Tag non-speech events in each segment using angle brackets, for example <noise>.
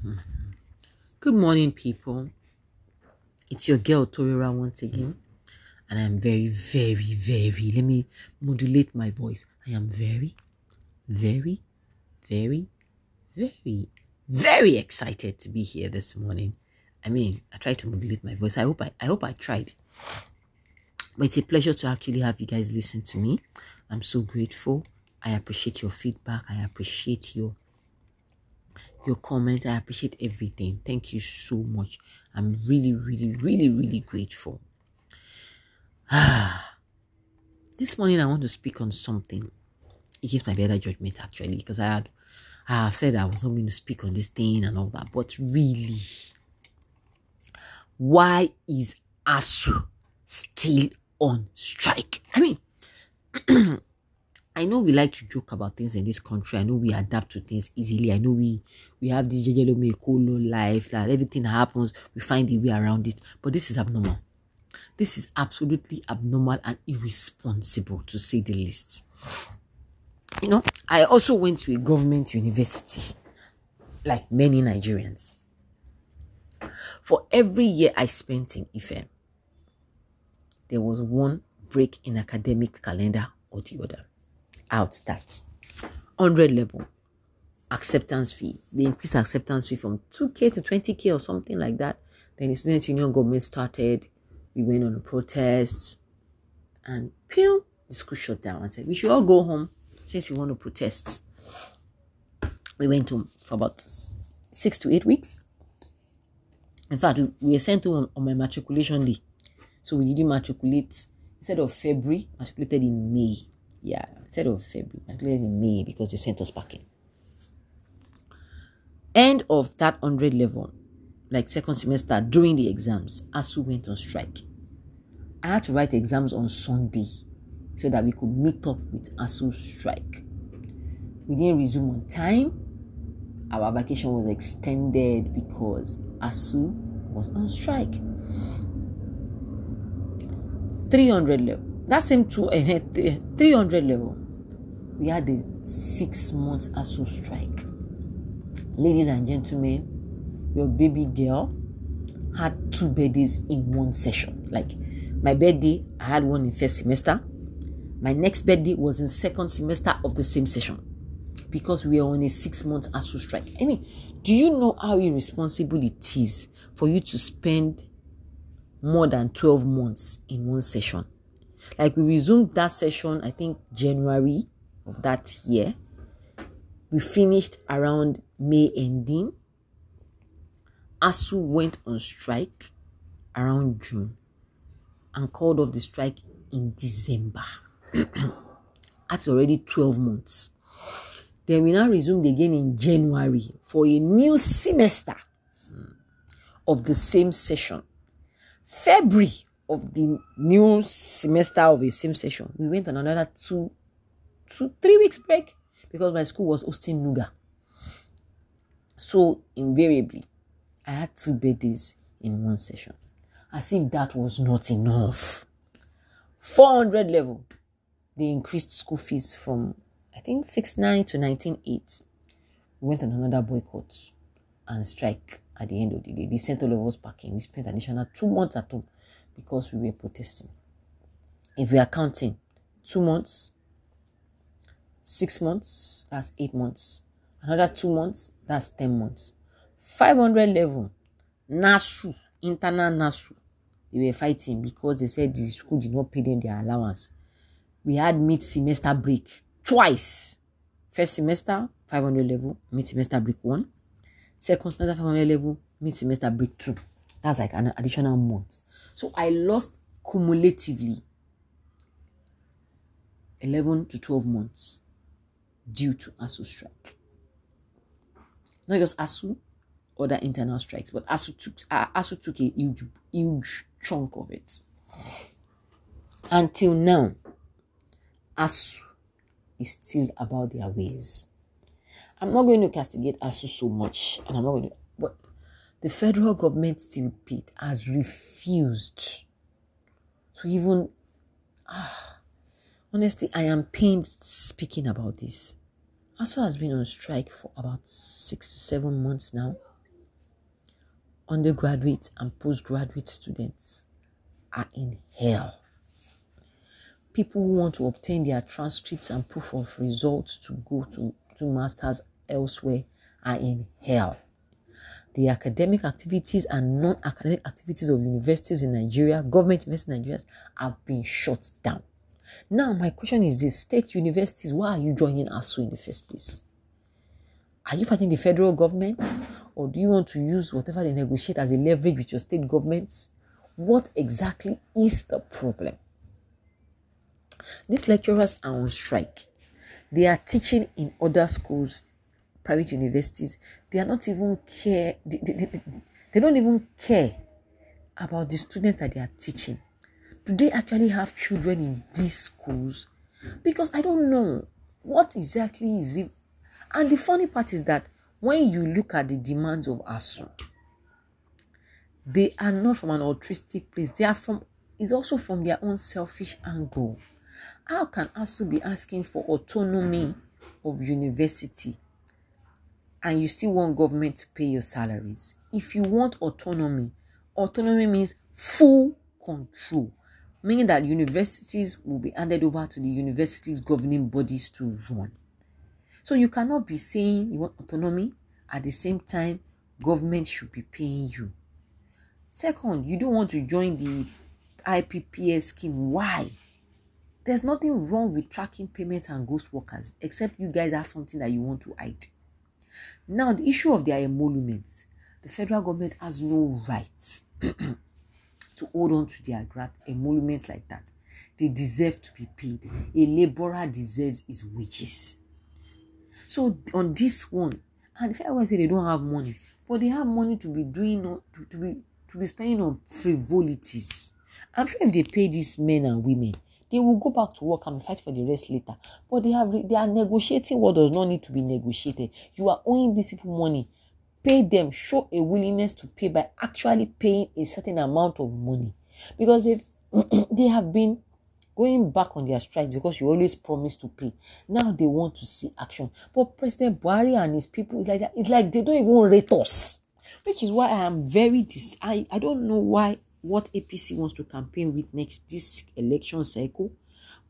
<laughs> Good morning, people. It's your girl Torira once again, and I'm very, very, very. Let me modulate my voice. I am very, very, very, very, very excited to be here this morning. I mean, I tried to modulate my voice. I hope I, I hope I tried. But it's a pleasure to actually have you guys listen to me. I'm so grateful. I appreciate your feedback. I appreciate your your comments. I appreciate everything. Thank you so much. I'm really, really, really, really grateful. Ah, <sighs> this morning I want to speak on something against my better judgment actually, because I had I have said I was not going to speak on this thing and all that, but really, why is ASUU still on strike? I mean, <clears throat> I know we like to joke about things in this country. I know we adapt to things easily. I know we we have this jejelo mekolo life that everything happens, we find a way around it. But this is abnormal. This is absolutely abnormal and irresponsible to say the least. You know, I also went to a government university, like many Nigerians. For every year I spent in Ife, there was one break in academic calendar or the other out that 100 level acceptance fee. They increased acceptance fee from 2k to 20k or something like that. Then the student union government started. We went on a protest and pew, the school shut down and said we should all go home since we want to protest. We went home for about six to eight weeks. In fact, we, we were sent home on my matriculation day. So we didn't matriculate instead of February, matriculated in May. Yeah, instead of February, matriculated in May because they sent us back in. End of that 100 level, like second semester during the exams, ASUU went on strike. I had to write exams on Sunday so that we could meet up with ASUU strike. We didn't resume on time. Our vacation was extended because ASUU was on strike. 300 level. That same two, uh, 300 level. We had the six months ASUU strike. Ladies and gentlemen, your baby girl had two birthdays in one session. Like my birthday, I had one in first semester. My next birthday was in second semester of the same session because we are on a six month ASUU strike. I mean, do you know how irresponsible it is for you to spend more than 12 months in one session? Like we resumed that session, I think January of that year. We finished around May ending. ASUU went on strike around June and called off the strike in December. <clears throat> That's already 12 months. Then we now resumed again in January for a new semester of the same session. February of the new semester of the same session, we went on another two, two, three weeks break because my school was hosting Nuga. So invariably, I had two birthdays in one session. As if that was not enough. 400 level, they increased school fees from I think 6.9 to 19.8. We went on another boycott and strike at the end of the day. They sent all of us packing. We spent additional two months at home because we were protesting. If we are counting two months, six months, that's eight months. Another two months, that's 10 months. 500 level, NASU, internal NASU, they were fighting because they said the school did not pay them their allowance. We had mid semester break twice. First semester, 500 level, mid semester break one. Second semester, 500 level, mid semester break two. That's like an additional month. So I lost cumulatively 11 to 12 months due to ASUU strike. Not just ASUU, other internal strikes, but ASUU took, uh, ASUU took a huge, huge chunk of it. Until now, ASUU is still about their ways. I'm not going to castigate ASUU so much, and I'm not going to, but the federal government still did has refused to even. Ah, honestly, I am pained speaking about this. ASUU has been on strike for about six to seven months now. undergraduate and postgraduate students are in hell. People who want to obtain their transcripts and proof of results to go to, to masters elsewhere are in hell. The academic activities and non-academic activities of universities in Nigeria, government universities in Nigeria, have been shut down. Now, my question is this state universities, why are you joining ASUU in the first place? Are you fighting the federal government? Or do you want to use whatever they negotiate as a leverage with your state governments? What exactly is the problem? These lecturers are on strike. They are teaching in other schools, private universities. They are not even care. They, they, they, don't even care about the students that they are teaching. Do they actually have children in these schools? Because I don't know what exactly is it. And the funny part is that when you look at the demands of ASUU, they are not from an altruistic place. They are from, it's also from their own selfish angle. How can ASUU be asking for autonomy of university and you still want government to pay your salaries? If you want autonomy, autonomy means full control, meaning that universities will be handed over to the universities governing bodies to run. So you cannot be saying you want autonomy at the same time government should be paying you. Second, you don't want to join the IPPIS scheme. Why? There's nothing wrong with tracking payments and ghost workers, except you guys have something that you want to hide. Now, the issue of their emoluments, the federal government has no right <clears throat> to hold on to their grant emoluments like that. They deserve to be paid. A laborer deserves his wages. So on this one, and the federal government say they don't have money, but they have money to be doing to, to be to be spending on frivolities. I'm sure if they pay these men and women, they will go back to work and fight for the rest later. But they have they are negotiating what does not need to be negotiated. You are owing these people money. Pay them, show a willingness to pay by actually paying a certain amount of money. Because they <clears throat> they have been going back on their strikes because you always promise to pay. Now they want to see action. But President Buhari and his people, it's like that. It's like they don't even rate us which is why I am very dis. I, I don't know why what APC wants to campaign with next this election cycle,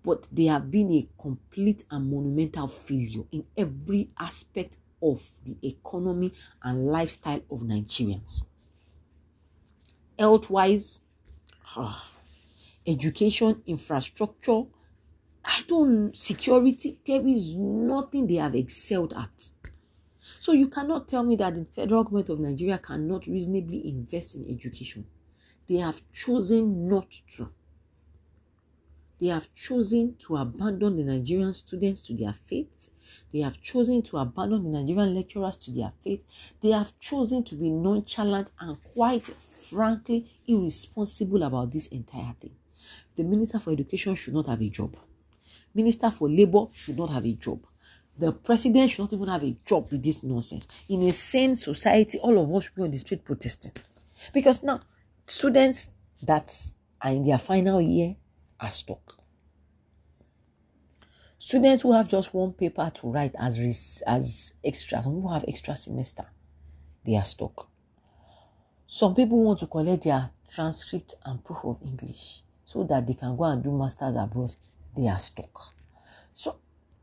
but they have been a complete and monumental failure in every aspect of the economy and lifestyle of Nigerians. Health wise, ah, education, infrastructure, I don't security, there is nothing they have excelled at. So you cannot tell me that the federal government of Nigeria cannot reasonably invest in education. They have chosen not to. They have chosen to abandon the Nigerian students to their fate. They have chosen to abandon the Nigerian lecturers to their fate. They have chosen to be nonchalant and quite frankly irresponsible about this entire thing. The Minister for Education should not have a job. Minister for Labor should not have a job. The president should not even have a job with this nonsense. In a sane society, all of us should be on the street protesting. Because now, students that are in their final year are stuck. Students who have just one paper to write as as extra, people have extra semester, they are stuck. Some people want to collect their transcript and proof of English so that they can go and do masters abroad. They are stuck. So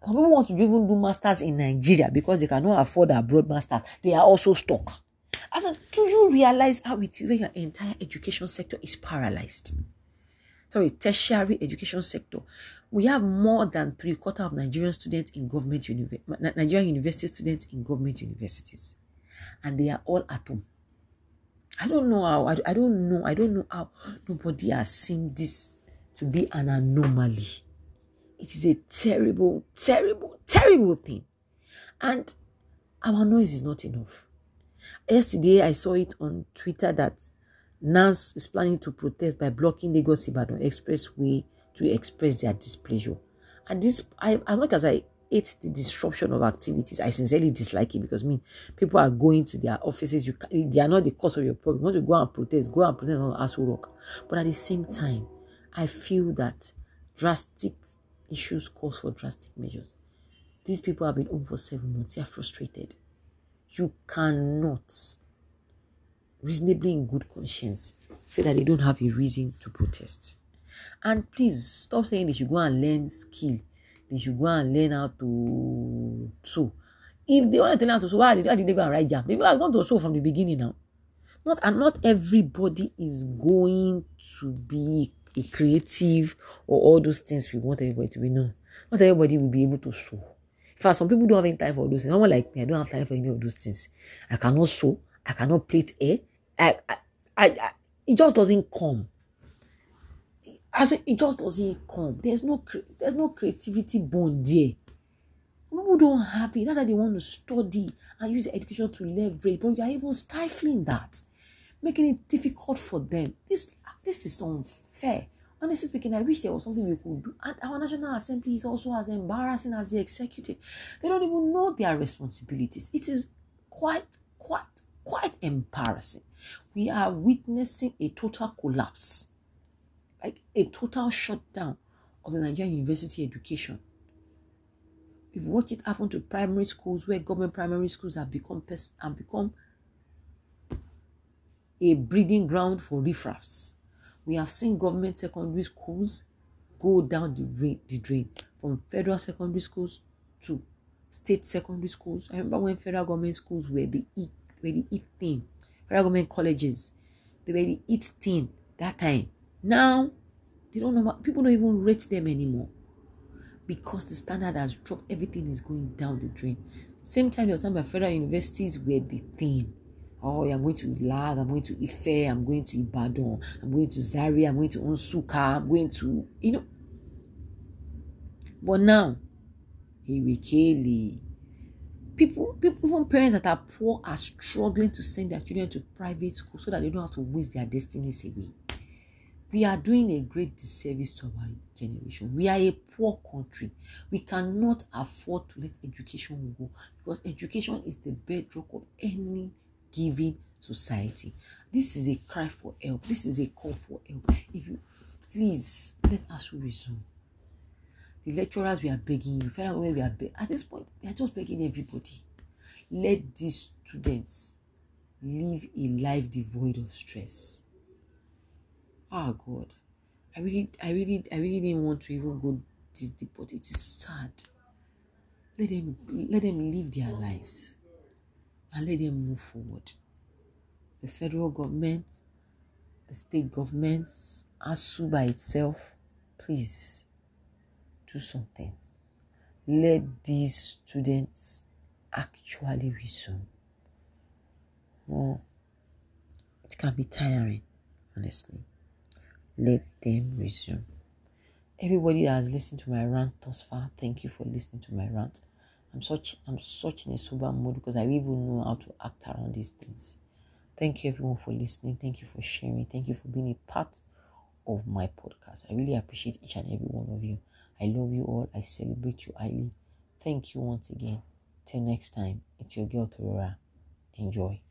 some people want to even do masters in Nigeria because they cannot afford abroad masters. They are also stuck. As in, do you realize how it is when your entire education sector is paralyzed? Sorry, tertiary education sector. We have more than three quarter of Nigerian students in government university, Nigerian university students in government universities, and they are all at home. I don't know how. I, I don't know. I don't know how nobody has seen this to be an anomaly. It is a terrible, terrible, terrible thing. And our noise is not enough. Yesterday, I saw it on Twitter that NANS is planning to protest by blocking Lagos Ibadan Expressway to express their displeasure. And this, I, as much as I hate the disruption of activities, I sincerely dislike it because I mean people are going to their offices. You they are not the cause of your problem. You want to go and protest, go and protest on Aso Rock. But at the same time, I feel that drastic issues calls for drastic measures. These people have been home for seven months. They are frustrated. You cannot, reasonably in good conscience say that they don't have a reason to protest. And please stop saying they should go and learn skill. They should go and learn how to sew. If they want to learn how to sew, why did, they go and write JAMB? People are going to sew from the beginning now. Not and not everybody is going to be a creative or all those things we want everybody to be. No, not everybody will be able to sew. In fact, some people don't have any time for those things. Someone like me, I don't have time for any of those things. I cannot sew. I cannot plait hair. I, I, I, I it just doesn't come. As it just doesn't come. There's no there's no creativity bone there. People don't have it. That's why they want to study and use education to leverage, but you are even stifling that, making it difficult for them. This this is unfair. Honestly speaking, I wish there was something we could do. And our National Assembly is also as embarrassing as the executive. They don't even know their responsibilities. It is quite, quite, quite embarrassing. We are witnessing a total collapse, like a total shutdown of the Nigerian university education. We've watched it happen to primary schools where government primary schools have become have become a breeding ground for riffraffs. We have seen government secondary schools go down the drain, the drain from federal secondary schools to state secondary schools. I remember when federal government schools were the eat were the eat thing. Federal government colleges, they were the eat thing that time. Now they don't know people don't even rate them anymore because the standard has dropped. Everything is going down the drain. Same time, there was time by federal universities were the thing. Oh, I'm going to Lag, I'm going to Ife, I'm going to Ibadan, I'm going to Zaria, I'm going to Nsukka, I'm going to, you know. But now, Hirikeli, people, people, even parents that are poor are struggling to send their children to private school so that they don't have to waste their destinies away. We are doing a great disservice to our generation. We are a poor country. We cannot afford to let education go because education is the bedrock of any giving society. This is a cry for help. This is a call for help. If you please let us resume. The lecturers we are begging you, federal government we are begging. At this point, we are just begging everybody. Let these students live a life devoid of stress. Ah oh God. I really, I really, I really didn't want to even go this deep, but it is sad. Let them let them live their lives and let them move forward. The federal government, the state governments, ASUU by itself, please do something. Let these students actually resume. Well, it can be tiring, honestly. Let them resume. Everybody that has listened to my rant thus far, thank you for listening to my rant. I'm such I'm such in a sober mood because I even know how to act around these things. Thank you everyone for listening. Thank you for sharing. Thank you for being a part of my podcast. I really appreciate each and every one of you. I love you all. I celebrate you highly. Thank you once again. Till next time, it's your girl Torora. Enjoy.